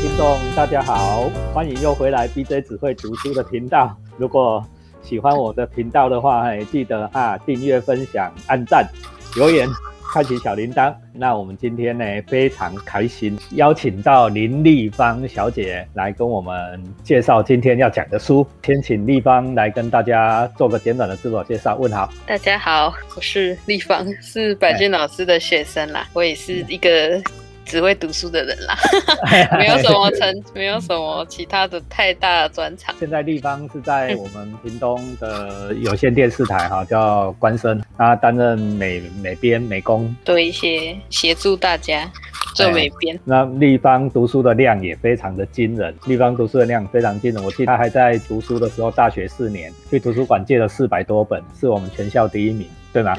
听众大家好，欢迎又回来 BJ 只会读书的频道。如果喜欢我的频道的话，哎，记得啊订阅、分享、按赞、留言。开启小铃铛。那我们今天呢非常开心，邀请到林立芳小姐来跟我们介绍今天要讲的书。先请立芳来跟大家做个简短的自我介绍。问好，大家好，我是立芳，是百俊老师的学生啦。我也是一个。只会读书的人啦，没有什么成，没有什么其他的太大的专长。现在立方是在我们屏东的有线电视台哈，叫关生，他担任美美编美工，做一些协助大家做美编。那立方读书的量也非常的惊人，立方读书的量非常惊人。我记得他还在读书的时候，大学四年去图书馆借了四百多本，是我们全校第一名。对吗？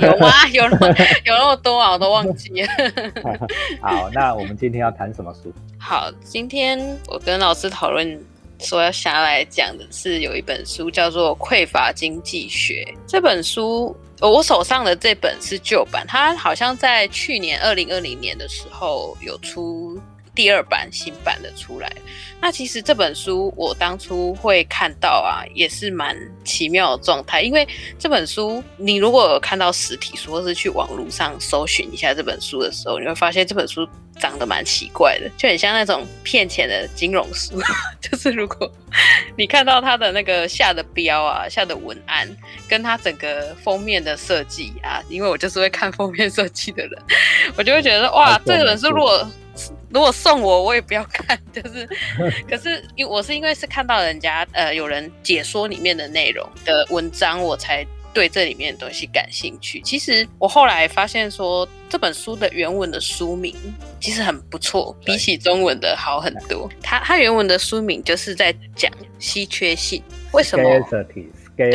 有吗？有那么有那么多啊？我都忘记了。好，那我们今天要谈什么书？好，今天我跟老师讨论说要下来讲的是有一本书叫做《匮乏经济学》。这本书我手上的这本是旧版，它好像在去年二零二零年的时候有出。第二版新版的出来，那其实这本书我当初会看到啊，也是蛮奇妙的状态。因为这本书，你如果有看到实体书，或是去网络上搜寻一下这本书的时候，你会发现这本书长得蛮奇怪的，就很像那种骗钱的金融书。就是如果你看到它的那个下的标啊、下的文案，跟它整个封面的设计啊，因为我就是会看封面设计的人，我就会觉得哇，这本书如果。如果送我，我也不要看。就是，可是因我是因为是看到人家呃有人解说里面的内容的文章，我才对这里面的东西感兴趣。其实我后来发现说，这本书的原文的书名其实很不错，比起中文的好很多。它它原文的书名就是在讲稀缺性，为什么？对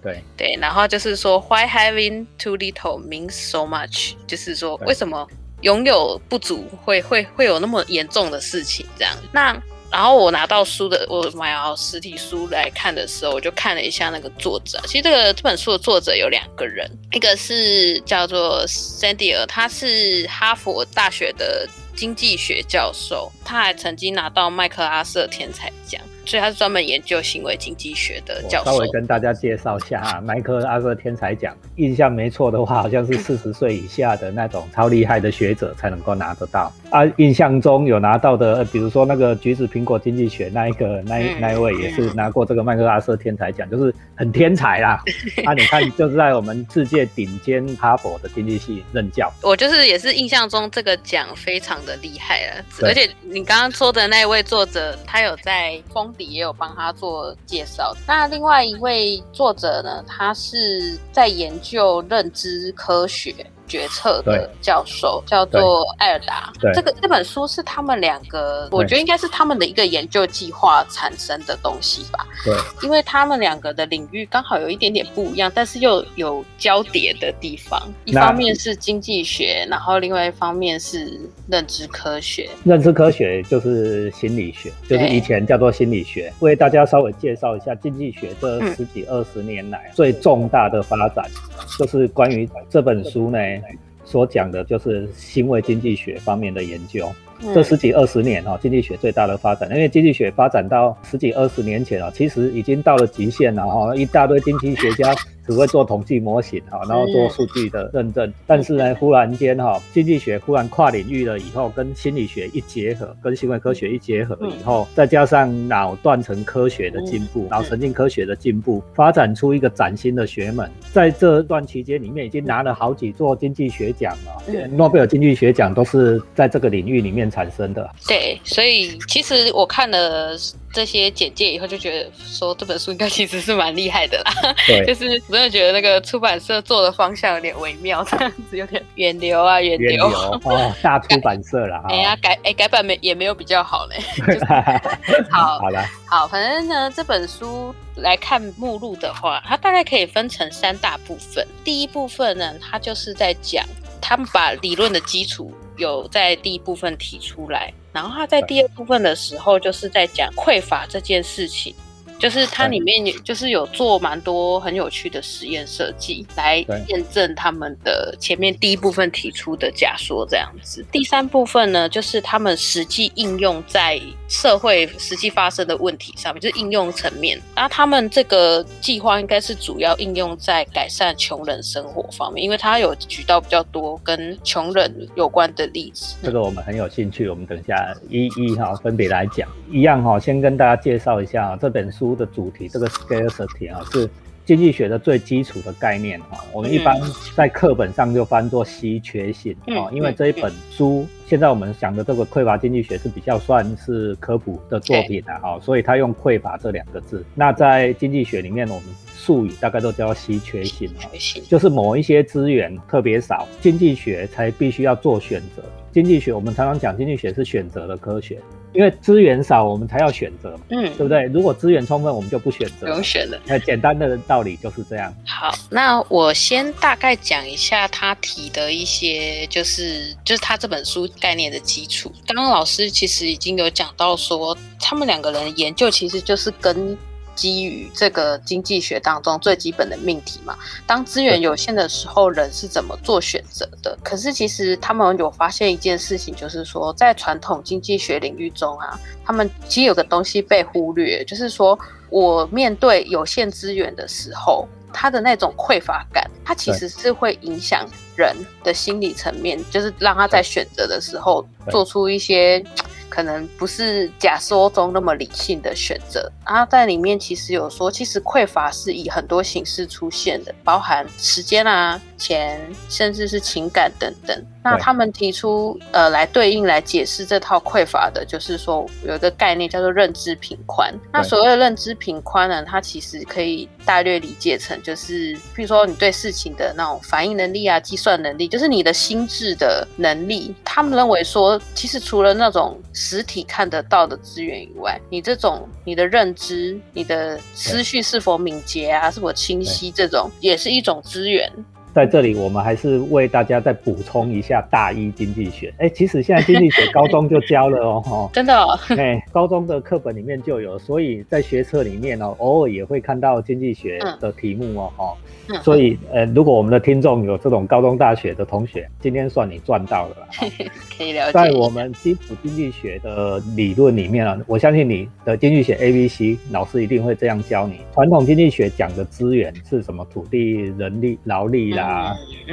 对对，然后就是说，Why having too little means so much？就是说为什么？拥有不足会会会有那么严重的事情这样。那然后我拿到书的，我买好实体书来看的时候，我就看了一下那个作者。其实这个这本书的作者有两个人，一个是叫做 Sandy 尔，他是哈佛大学的经济学教授，他还曾经拿到麦克阿瑟天才奖。所以他是专门研究行为经济学的教授。稍微跟大家介绍一下啊，麦克阿瑟天才奖，印象没错的话，好像是 四十岁以下的那种超厉害的学者才能够拿得到。啊，印象中有拿到的，比如说那个橘子苹果经济学那一个那那一位也是拿过这个麦克阿瑟天才奖，就是很天才啦。啊，你看就是在我们世界顶尖哈佛的经济系任教。我就是也是印象中这个奖非常的厉害了，而且你刚刚说的那一位作者，他有在封。也有帮他做介绍。那另外一位作者呢？他是在研究认知科学。决策的教授叫做艾尔达，这个这本书是他们两个，我觉得应该是他们的一个研究计划产生的东西吧。对，因为他们两个的领域刚好有一点点不一样，但是又有交叠的地方。一方面是经济学，然后另外一方面是认知科学。认知科学就是心理学，就是以前叫做心理学。为大家稍微介绍一下经济学这十几二十年来最重大的发展，就是关于这本书呢。所讲的就是行为经济学方面的研究。这十几二十年哈，经济学最大的发展，因为经济学发展到十几二十年前啊，其实已经到了极限了哈，一大堆经济学家。只会做统计模型哈，然后做数据的认证。但是呢，忽然间哈，经济学忽然跨领域了以后，跟心理学一结合，跟行为科学一结合以后，再加上脑断层科学的进步，脑神经科学的进步，发展出一个崭新的学门。在这段期间里面，已经拿了好几座经济学奖了。诺贝尔经济学奖都是在这个领域里面产生的。对，所以其实我看了。这些简介以后就觉得说这本书应该其实是蛮厉害的啦，对，就是真的觉得那个出版社做的方向有点微妙，这样子有点远流啊远流 哦，大出版社了。哎呀改哎改版没也没有比较好嘞。好，好了，好，反正呢这本书来看目录的话，它大概可以分成三大部分。第一部分呢，它就是在讲他们把理论的基础有在第一部分提出来。然后他在第二部分的时候，就是在讲匮乏这件事情就是它里面就是有做蛮多很有趣的实验设计来验证他们的前面第一部分提出的假说这样子。第三部分呢，就是他们实际应用在社会实际发生的问题上面，就是应用层面。那他们这个计划应该是主要应用在改善穷人生活方面，因为他有举到比较多跟穷人有关的例子。这个我们很有兴趣，我们等一下一一哈分别来讲。一样哈，先跟大家介绍一下这本书的主题，这个 scarcity 啊是经济学的最基础的概念哈。我们一般在课本上就翻作稀缺性啊，因为这一本书现在我们讲的这个匮乏经济学是比较算是科普的作品的哈，所以他用匮乏这两个字。那在经济学里面，我们术语大概都叫稀缺性啊，就是某一些资源特别少，经济学才必须要做选择。经济学我们常常讲，经济学是选择的科学。因为资源少，我们才要选择，嗯，对不对？如果资源充分，我们就不选择，不用选了。那简单的道理就是这样。好，那我先大概讲一下他提的一些，就是就是他这本书概念的基础。刚刚老师其实已经有讲到说，他们两个人研究其实就是跟。基于这个经济学当中最基本的命题嘛，当资源有限的时候，人是怎么做选择的？可是其实他们有发现一件事情，就是说在传统经济学领域中啊，他们其实有个东西被忽略，就是说我面对有限资源的时候，他的那种匮乏感，它其实是会影响人的心理层面，就是让他在选择的时候做出一些。可能不是假说中那么理性的选择，然后在里面其实有说，其实匮乏是以很多形式出现的，包含时间啊、钱，甚至是情感等等。那他们提出，呃，来对应来解释这套匮乏的，就是说有一个概念叫做认知频宽。那所谓的认知频宽呢，它其实可以大略理解成，就是比如说你对事情的那种反应能力啊、计算能力，就是你的心智的能力。他们认为说，其实除了那种实体看得到的资源以外，你这种你的认知、你的思绪是否敏捷啊、是否清晰，这种也是一种资源。在这里，我们还是为大家再补充一下大一经济学。哎，其实现在经济学高中就教了哦，真的。哎，高中的课本里面就有，所以在学册里面哦，偶尔也会看到经济学的题目哦，哈。所以，呃，如果我们的听众有这种高中、大学的同学，今天算你赚到了。可以了解。在我们基础经济学的理论里面啊，我相信你的经济学 A、B、C 老师一定会这样教你。传统经济学讲的资源是什么？土地、人力、劳力啦，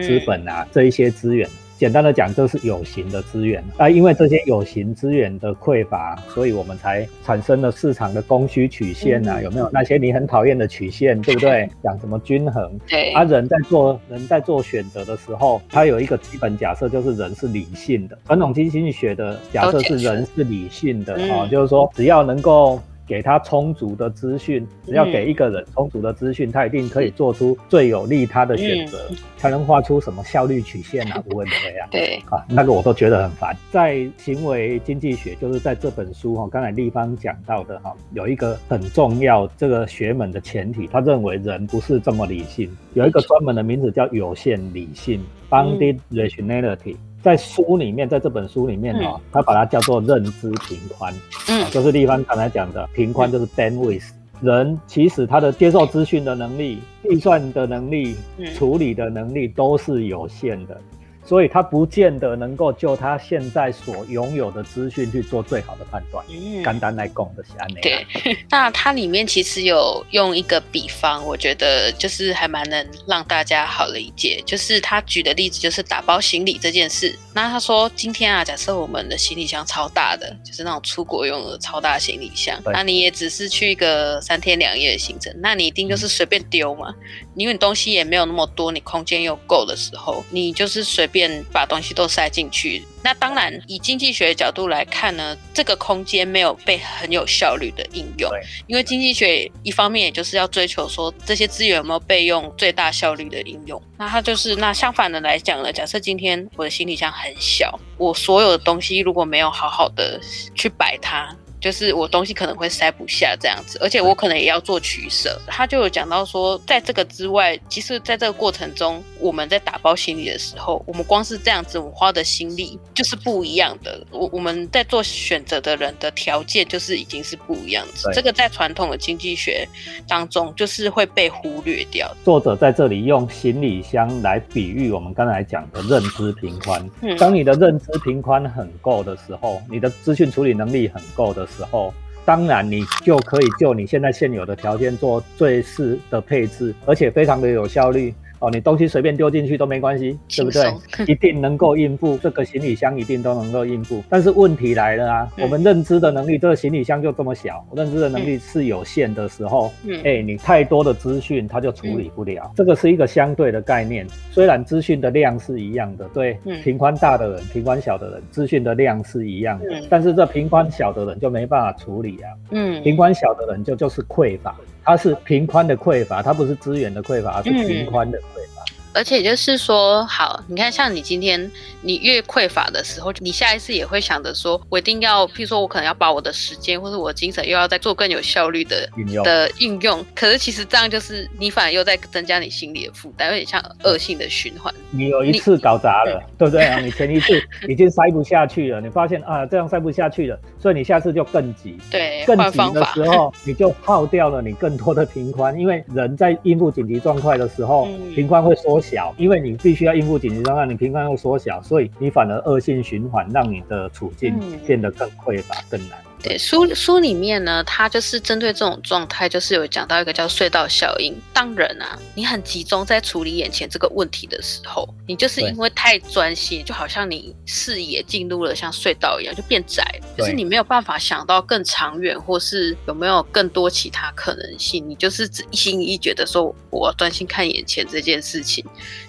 资本啊，这一些资源。简单的讲，就是有形的资源啊，因为这些有形资源的匮乏，所以我们才产生了市场的供需曲线呐，有没有？那些你很讨厌的曲线，对不对？讲什么均衡？对。啊，人在做人在做选择的时候，他有一个基本假设，就是人是理性的。传统经济学的假设是人是理性的啊，就是说只要能够。给他充足的资讯，只要给一个人充足的资讯，他一定可以做出最有利他的选择，才能画出什么效率曲线啊？不问题啊。对啊，那个我都觉得很烦。在行为经济学，就是在这本书哈，刚才立方讲到的哈，有一个很重要这个学门的前提，他认为人不是这么理性，有一个专门的名字叫有限理性 （bounded rationality）。在书里面，在这本书里面哦，他把它叫做认知平宽，嗯，就是立方刚才讲的平宽，就是 bandwidth。人其实他的接受资讯的能力、计算的能力、处理的能力都是有限的。所以他不见得能够就他现在所拥有的资讯去做最好的判断。嗯，单单来讲的是安内。对，那它里面其实有用一个比方，我觉得就是还蛮能让大家好理解。就是他举的例子就是打包行李这件事。那他说今天啊，假设我们的行李箱超大的，就是那种出国用的超大行李箱，那你也只是去一个三天两夜的行程，那你一定就是随便丢嘛，因为你东西也没有那么多，你空间又够的时候，你就是随便。便把东西都塞进去，那当然以经济学的角度来看呢，这个空间没有被很有效率的应用，因为经济学一方面也就是要追求说这些资源有没有被用最大效率的应用。那它就是那相反的来讲呢，假设今天我的行李箱很小，我所有的东西如果没有好好的去摆它。就是我东西可能会塞不下这样子，而且我可能也要做取舍。他就有讲到说，在这个之外，其实在这个过程中，我们在打包行李的时候，我们光是这样子，我们花的心力就是不一样的。我我们在做选择的人的条件就是已经是不一样子。这个在传统的经济学当中就是会被忽略掉。作者在这里用行李箱来比喻我们刚才讲的认知平宽。嗯当你的认知平宽很够的时候，你的资讯处理能力很够的时候，当然你就可以就你现在现有的条件做最适的配置，而且非常的有效率。哦，你东西随便丢进去都没关系，对不对？一定能够应付这个行李箱，一定都能够应付。但是问题来了啊，我们认知的能力，这个行李箱就这么小，认知的能力是有限的时候，哎，你太多的资讯，它就处理不了。这个是一个相对的概念，虽然资讯的量是一样的，对，平宽大的人，平宽小的人，资讯的量是一样的，但是这平宽小的人就没办法处理啊。嗯，平宽小的人就就是匮乏。它是平宽的匮乏，它不是资源的匮乏，而是平宽的匮乏。而且就是说，好，你看，像你今天你越匮乏的时候，你下一次也会想着说，我一定要，譬如说我可能要把我的时间或者我的精神又要再做更有效率的运用的运用。可是其实这样就是你反而又在增加你心理的负担，有点像恶性的循环。你有一次搞砸了，对不对啊？你前一次 已经塞不下去了，你发现啊，这样塞不下去了，所以你下次就更急。对，更急的时候，你就耗掉了你更多的平宽，因为人在应付紧急状态的时候，平宽会缩。小，因为你必须要应付紧急状况，你平常又缩小，所以你反而恶性循环，让你的处境变得更匮乏、更难。对书书里面呢，它就是针对这种状态，就是有讲到一个叫隧道效应。当人啊，你很集中在处理眼前这个问题的时候，你就是因为太专心，就好像你视野进入了像隧道一样，就变窄，就是你没有办法想到更长远，或是有没有更多其他可能性。你就是只一心一意觉得说，我专心看眼前这件事情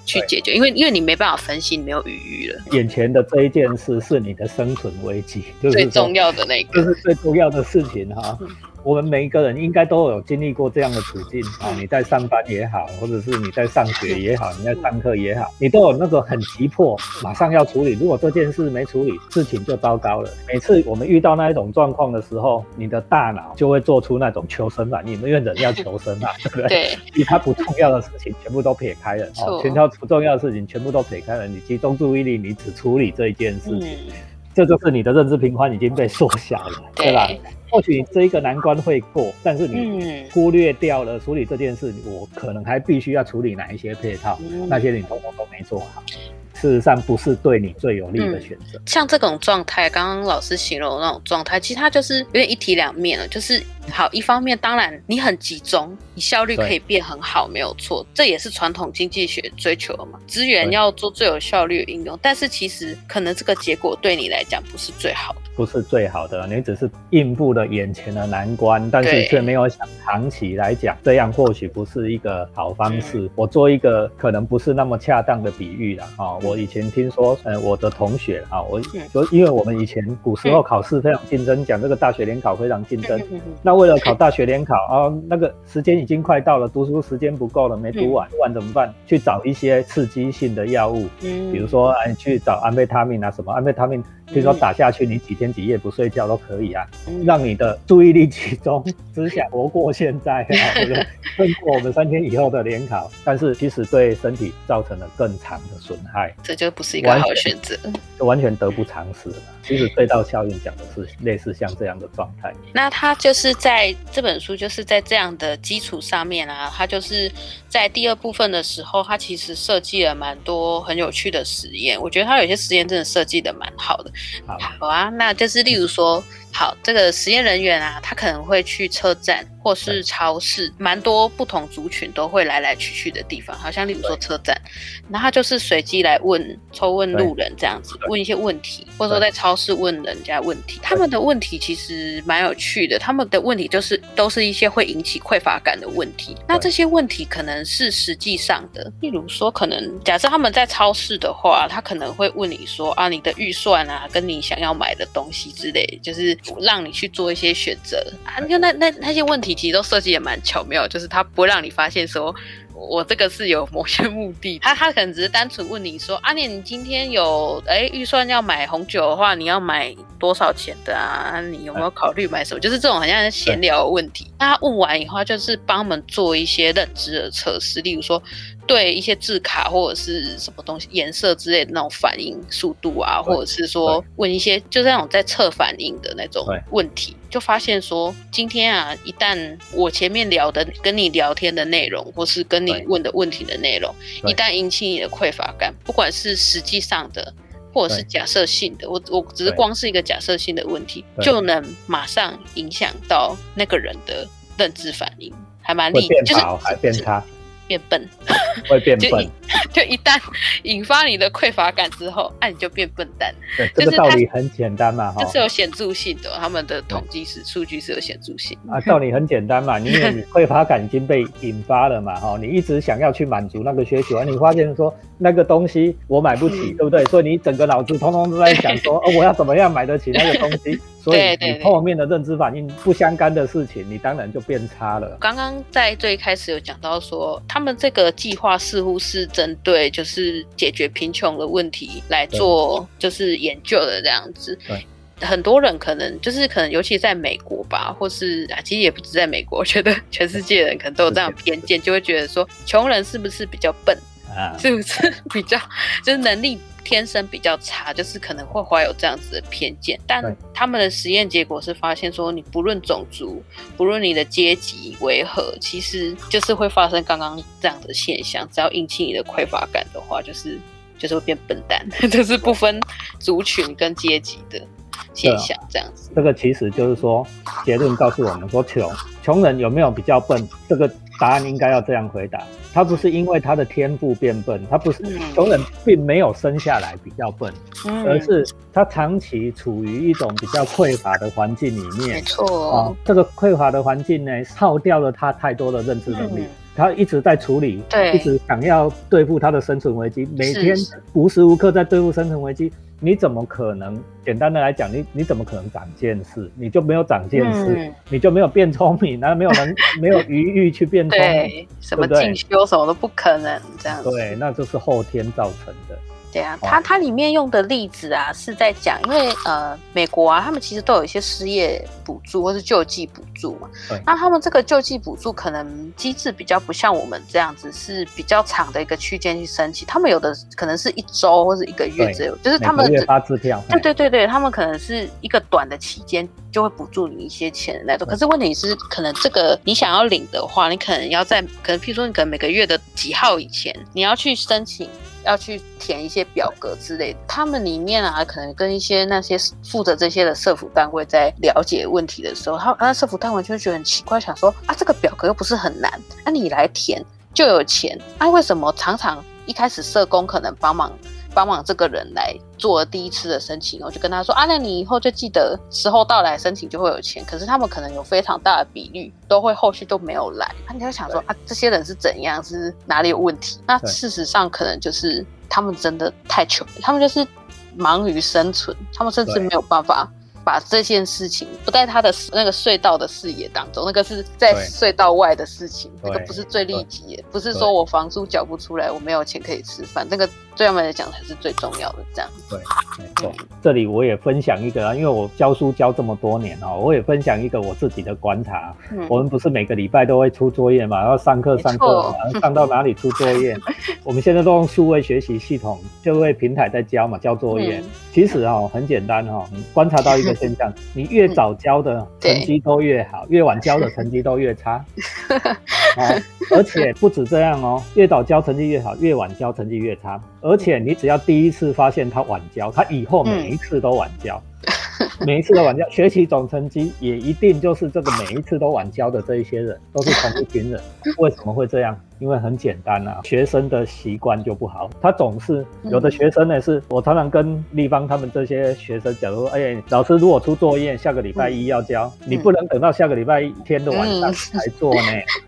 去解决，因为因为你没办法分析，你没有余裕了。眼前的这一件事是你的生存危机，最重要的那个。最重要的事情哈。我们每一个人应该都有经历过这样的处境啊！你在上班也好，或者是你在上学也好，你在上课也好，你都有那种很急迫，马上要处理。如果这件事没处理，事情就糟糕了。每次我们遇到那一种状况的时候，你的大脑就会做出那种求生反应，因为人要求生嘛，对不对？对。其他不重要的事情全部都撇开了，哦，全条不重要的事情全部都撇开了，你集中注意力，你只处理这一件事情，这就是你的认知平宽已经被缩小了，对吧？或许这一个难关会过，但是你忽略掉了处理这件事，我可能还必须要处理哪一些配套，那些你通通都没做好。事实上不是对你最有利的选择。像这种状态，刚刚老师形容的那种状态，其实它就是有点一体两面了。就是好，一方面当然你很集中，你效率可以变很好，没有错，这也是传统经济学追求的嘛。资源要做最有效率的应用，但是其实可能这个结果对你来讲不是最好的。不是最好的，你只是应付了眼前的难关，但是却没有想长期来讲，这样或许不是一个好方式。我做一个可能不是那么恰当的比喻了啊！我以前听说，呃，我的同学啊，我就因为我们以前古时候考试非常竞争，讲这个大学联考非常竞争。那为了考大学联考啊，那个时间已经快到了，读书时间不够了，没读完，读完怎么办？去找一些刺激性的药物，比如说哎，去找安非他命啊，什么安非他命。就说打下去，你几天几夜不睡觉都可以啊，让你的注意力集中，只想活过现在，或者胜过我们三天以后的联考。但是其实对身体造成了更长的损害，这就不是一个好选择，完全得不偿失。其实隧道效应讲的是类似像这样的状态。那他就是在这本书就是在这样的基础上面啊，他就是在第二部分的时候，他其实设计了蛮多很有趣的实验。我觉得他有些实验真的设计的蛮好的。好啊，那就是例如说。好，这个实验人员啊，他可能会去车站或是超市，蛮多不同族群都会来来去去的地方。好像例如说车站，那他就是随机来问、抽问路人这样子，问一些问题，或者说在超市问人家问题。他们的问题其实蛮有趣的，他们的问题就是都是一些会引起匮乏感的问题。那这些问题可能是实际上的，例如说，可能假设他们在超市的话，他可能会问你说啊，你的预算啊，跟你想要买的东西之类，就是。让你去做一些选择啊！那那那些问题其实都设计也蛮巧妙，就是他不会让你发现说我这个是有某些目的，他他可能只是单纯问你说，阿念，你今天有哎预算要买红酒的话，你要买多少钱的啊？你有没有考虑买什么？就是这种好像是闲聊的问题。他问完以后，就是帮我们做一些认知的测试，例如说。对一些字卡或者是什么东西颜色之类的那种反应速度啊，或者是说问一些就是那种在测反应的那种问题，就发现说今天啊，一旦我前面聊的跟你聊天的内容，或是跟你问的问题的内容，一旦引起你的匮乏感，不管是实际上的或者是假设性的，我我只是光是一个假设性的问题，就能马上影响到那个人的认知反应，还蛮厉害，就是还变差。变笨，会变笨。就一旦引发你的匮乏感之后，那你就变笨蛋。对，这个道理很简单嘛，这是有显著性的，他们的统计是数据是有显著性。啊，道理很简单嘛，因为你匮乏感已经被引发了嘛，哈，你一直想要去满足那个需求，你发现说那个东西我买不起，对不对？所以你整个脑子通通都在想说，哦，我要怎么样买得起那个东西？所以你后面的认知反应不相干的事情，你当然就变差了。刚刚在最开始有讲到说，他们这个计划似乎是针对就是解决贫穷的问题来做，就是研究的这样子。对，很多人可能就是可能，尤其在美国吧，或是啊，其实也不止在美国，我觉得全世界人可能都有这样偏见，就会觉得说，穷人是不是比较笨啊？是不 是比较就是能力？天生比较差，就是可能会怀有这样子的偏见。但他们的实验结果是发现说，你不论种族，不论你的阶级为何，其实就是会发生刚刚这样的现象。只要引起你的匮乏感的话，就是就是会变笨蛋，就是不分族群跟阶级的现象。这样子，这个其实就是说，结论告诉我们说，穷穷人有没有比较笨？这个答案应该要这样回答。他不是因为他的天赋变笨，他不是穷人，并没有生下来比较笨，而是他长期处于一种比较匮乏的环境里面。没错啊，这个匮乏的环境呢，耗掉了他太多的认知能力。他一直在处理，对，一直想要对付他的生存危机，每天无时无刻在对付生存危机。你怎么可能？简单的来讲，你你怎么可能长见识？你就没有长见识，你就没有变聪明，那没有人 没有余裕去变聪明，什么进修什么都不可能这样。对，那就是后天造成的。对啊，它它里面用的例子啊，是在讲，因为呃，美国啊，他们其实都有一些失业补助或是救济补助嘛。那他们这个救济补助可能机制比较不像我们这样子，是比较长的一个区间去申请。他们有的可能是一周或者一个月左右，就是他们发支票。对对对对，他们可能是一个短的期间就会补助你一些钱的那种。可是问题是，可能这个你想要领的话，你可能要在可能譬如说你可能每个月的几号以前，你要去申请。要去填一些表格之类的，他们里面啊，可能跟一些那些负责这些的社服单位在了解问题的时候，他那社服单位就会觉得很奇怪，想说啊，这个表格又不是很难，那你来填就有钱，啊，为什么常常一开始社工可能帮忙？帮忙这个人来做第一次的申请，我就跟他说啊，那你以后就记得时候到来申请就会有钱。可是他们可能有非常大的比率都会后续都没有来，那你就想说啊，这些人是怎样，是哪里有问题？那事实上可能就是他们真的太穷，他们就是忙于生存，他们甚至没有办法。把这件事情不在他的那个隧道的视野当中，那个是在隧道外的事情，那个不是最利己，不是说我房租缴不出来，我没有钱可以吃饭，那个对他们来讲才是最重要的。这样对，没错。这里我也分享一个啊，因为我教书教这么多年哦，我也分享一个我自己的观察。我们不是每个礼拜都会出作业嘛，然后上课上课，然后上到哪里出作业？我们现在都用数位学习系统，就位平台在教嘛，交作业。其实哈很简单哈，观察到一个。现象，你越早交的成绩都越好，越晚交的成绩都越差。而且不止这样哦，越早交成绩越好，越晚交成绩越差。而且你只要第一次发现他晚交，他以后每一次都晚交。每一次都晚交，学习总成绩也一定就是这个每一次都晚交的这一些人，都是同一群人。为什么会这样？因为很简单啊，学生的习惯就不好。他总是有的学生呢，是我常常跟立方他们这些学生讲说：“哎，老师如果出作业，下个礼拜一要交，你不能等到下个礼拜一天的晚上才做呢，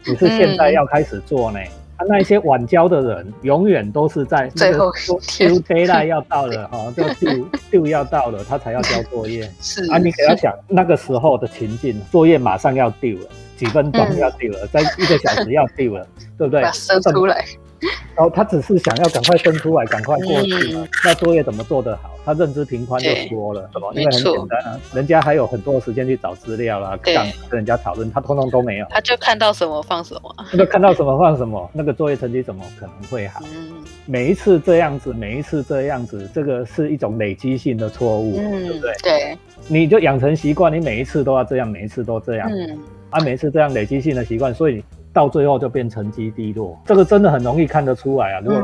你是现在要开始做呢。”他那一些晚交的人，永远都是在最后丢 l i 要到了 哈，就丢丢要到了，他才要交作业。是啊，你给他想那个时候的情境，作业马上要丢了，几分钟要丢了，在一个小时要丢了，对不对？生出来。他只是想要赶快生出来，赶快过去。那作业怎么做得好？他认知平宽就说了？因为很简单啊，人家还有很多时间去找资料啦，跟跟人家讨论，他通通都没有。他就看到什么放什么，那个看到什么放什么，那个作业成绩怎么可能会好？每一次这样子，每一次这样子，这个是一种累积性的错误，对不对？对，你就养成习惯，你每一次都要这样，每一次都这样，嗯啊，每一次这样累积性的习惯，所以。到最后就变成绩低落，这个真的很容易看得出来啊。如果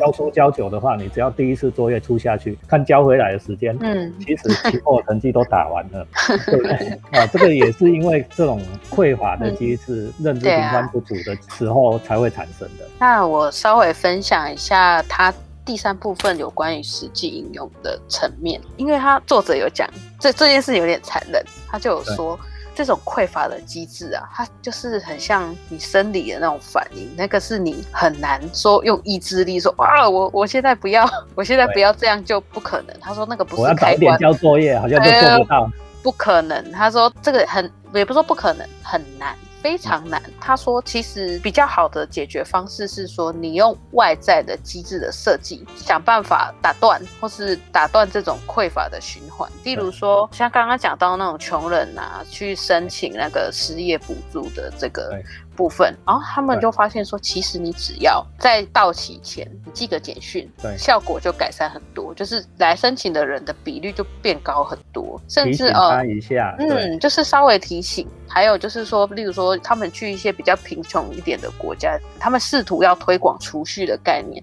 交书交久的话，你只要第一次作业出下去，看交回来的时间，嗯，其实期末成绩都打完了，对不对？啊，这个也是因为这种匮乏的机制，认知平宽不足的时候才会产生的。那我稍微分享一下它第三部分有关于实际应用的层面，因为他作者有讲这这件事有点残忍，他就有说。这种匮乏的机制啊，它就是很像你生理的那种反应，那个是你很难说用意志力说啊，我我现在不要，我现在不要这样就不可能。他说那个不是开关交作业，好像就做不到，不可能。他说这个很，也不说不可能，很难。非常难。他说，其实比较好的解决方式是说，你用外在的机制的设计，想办法打断或是打断这种匮乏的循环。例如说，像刚刚讲到那种穷人啊，去申请那个失业补助的这个。部分，然后他们就发现说，其实你只要在到期前你寄个简讯，对，效果就改善很多，就是来申请的人的比率就变高很多，甚至呃，一下，嗯，就是稍微提醒，还有就是说，例如说他们去一些比较贫穷一点的国家，他们试图要推广储蓄的概念，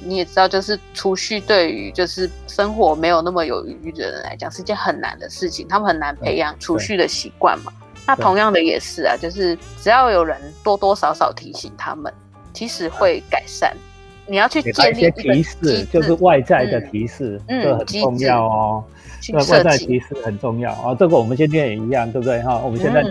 你也知道，就是储蓄对于就是生活没有那么有余的人来讲是件很难的事情，他们很难培养储蓄的习惯嘛。那同样的也是啊，就是只要有人多多少少提醒他们，其实会改善。你要去建立一些提示，就是外在的提示，这很重要哦。这外在提示很重要啊，这个我们现在也一样，对不对哈？我们现在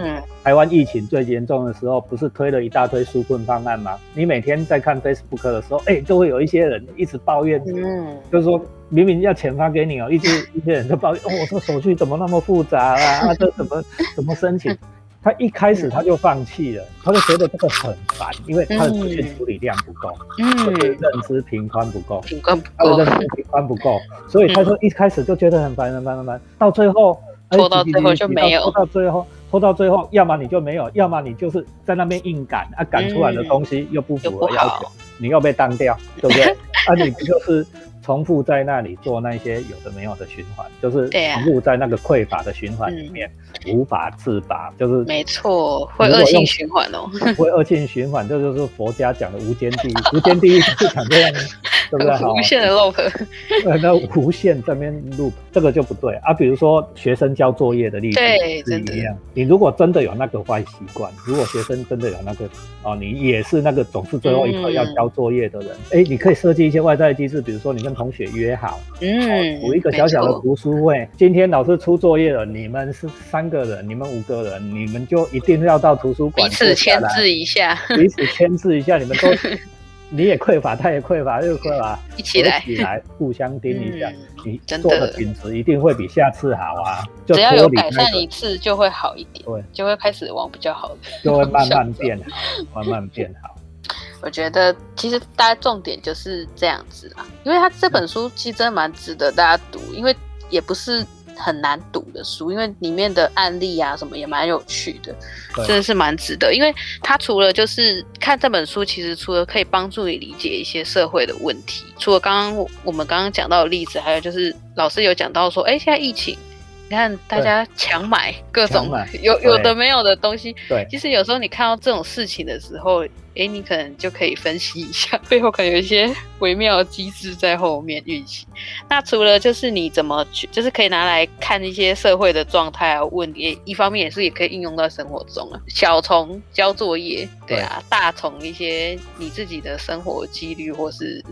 台湾疫情最严重的时候，不是推了一大堆纾困方案吗？你每天在看 Facebook 的时候，哎，就会有一些人一直抱怨，嗯，就是说明明要钱发给你哦，一直 一些人就抱怨，哦，我这手续怎么那么复杂啊？这怎么怎么申请？他一开始他就放弃了，他就觉得这个很烦，因为他的资讯处理量不够，嗯，认知平宽不够，平宽不够，认知平宽不够，所以他说一开始就觉得很烦，很烦，很烦，到最后拖到最后就没有，拖到最后，拖到最后，要么你就没有，要么你就是在那边硬赶，啊，赶出来的东西又不符合要求，你又被当掉，对不对？啊，你不就是？重复在那里做那些有的没有的循环，就是重复在那个匮乏的循环里面无法自拔，就是没错，会恶性循环哦，会恶性循环，这就是佛家讲的无间地狱，无间地狱是讲这样，对不对？无限的 loop，那无限这边 loop，这个就不对啊。比如说学生交作业的例子是一样，你如果真的有那个坏习惯，如果学生真的有那个哦，你也是那个总是最后一刻要交作业的人，哎，你可以设计一些外在机制，比如说你跟同学约好，嗯，组一个小小的读书会。今天老师出作业了，你们是三个人，你们五个人，你们就一定要到图书馆彼此签字一下，彼此签字一下。你们都，你也匮乏，他也匮乏，又匮乏，一起来，一起来，互相盯一下，你做的品质一定会比下次好啊。只要有改善一次，就会好一点，对，就会开始往比较好的，就会慢慢变好，慢慢变好。我觉得其实大家重点就是这样子啦，因为他这本书其实真的蛮值得大家读，因为也不是很难读的书，因为里面的案例啊什么也蛮有趣的，真的是蛮值得。因为他除了就是看这本书，其实除了可以帮助你理解一些社会的问题，除了刚刚我们刚刚讲到的例子，还有就是老师有讲到说，哎，现在疫情，你看大家强买各种有有的没有的东西，对，其实有时候你看到这种事情的时候。哎，你可能就可以分析一下，背后可能有一些微妙的机制在后面运行。那除了就是你怎么去，就是可以拿来看一些社会的状态啊，问也一方面也是也可以应用到生活中啊。小虫交作业，对啊，大虫一些你自己的生活几率，或是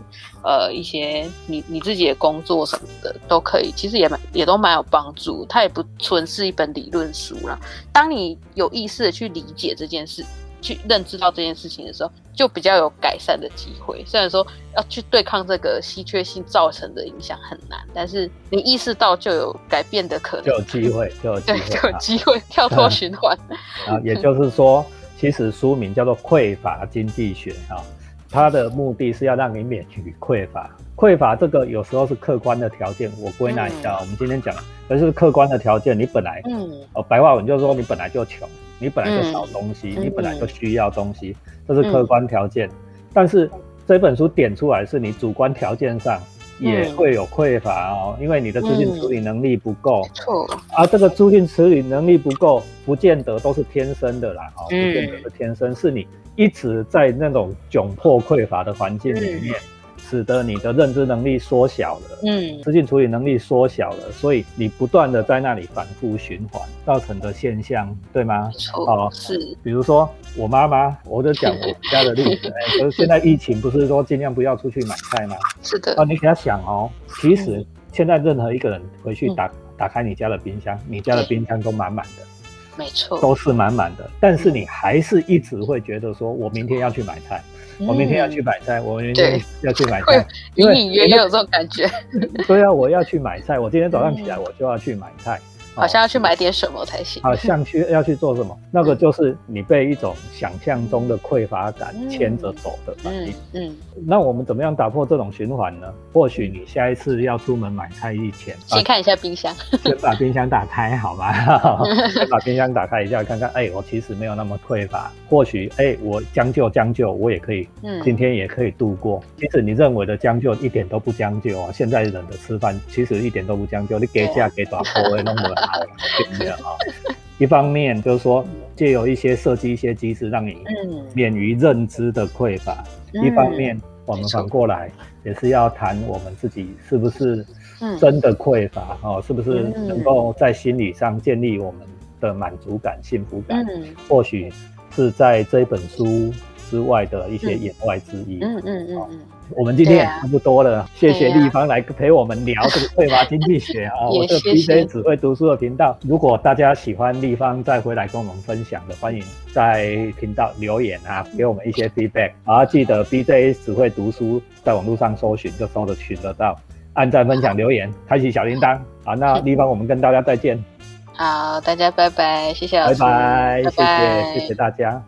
呃一些你你自己的工作什么的都可以，其实也蛮也都蛮有帮助。它也不纯是一本理论书啦。当你有意识的去理解这件事。去认知到这件事情的时候，就比较有改善的机会。虽然说要去对抗这个稀缺性造成的影响很难，但是你意识到就有改变的可能，就有机会，就有机对，会就有机会跳脱循环。啊。也就是说，其实书名叫做《匮乏经济学》啊，它的目的是要让你免于匮乏。匮乏这个有时候是客观的条件，我归纳一下，我们今天讲，而是客观的条件，你本来，嗯哦，白话文就是说你本来就穷，你本来就少东西，嗯你本来就需要东西，这是客观条件。但是这本书点出来是你主观条件上也嗯会有匮乏哦，因为你的资金处理能力不够，错，而这个资金处理能力不够，不见得都是天生的啦，哦，不嗯见得是天生，是你一直在那种窘迫匮乏的环境里面，使得你的认知能力缩小了。嗯资讯处理能力缩小了，所以你不断的在那里反复循环造成的现象，对吗？错哦是，比如说我妈妈，我就讲我家的例子，哎，就是现在疫情不是说尽量不要出去买菜吗？是的啊，，你给他想哦，其实现在任何一个人回去打、打开你家的冰箱，你家的冰箱都满满的，没错，都是满满的，但是你还是一直会觉得说，我明天要去买菜，我明天要去嗯，买菜，我明天要去买菜，因为隐隐约约有这种感觉，对啊，我要去买菜，我今天早上起来我就要去买菜，嗯好像哦要去买点什么才行。好像去 要去做什么，那个就是你被一种想象中的匮乏感嗯牵着走的反嗯应。嗯，那我们怎么样打破这种循环呢？或许你下一次要出门买菜以前，先看一下冰箱。先把冰箱打开好吗？先把冰箱打开一下，看看，哎，我其实没有那么匮乏。或许，哎，我将就将就，我也可以，嗯今天也可以度过。即使你认为的将就一点都不将就啊，现在人的吃饭其实一点都不将就，你给价给多少的弄不好，真的啊。一方面就是说，借由一些设计一些机制，让你，免于认知的匮乏。一方面，我们反过来也是要谈我们自己是不是真的匮乏哦，是不是能够在心理上建立我们的满足感、幸福感？或许是在这本书之外的一些言外之意。嗯嗯嗯嗯，我们今天也差不多了，谢谢立方来陪我们聊这个匮乏经济学啊。我是谢谢。BJ 只会读书的频道，如果大家喜欢立方再回来跟我们分享的，欢迎在频道留言啊，给我们一些 feedback。然后记得 BJ 只会读书，在网络上搜寻就搜得寻得到，按赞、分享、留言，开启小铃铛。好，那立方我们跟大家再见，好，大家拜拜，谢谢老拜师，拜，谢拜拜。谢谢谢大家。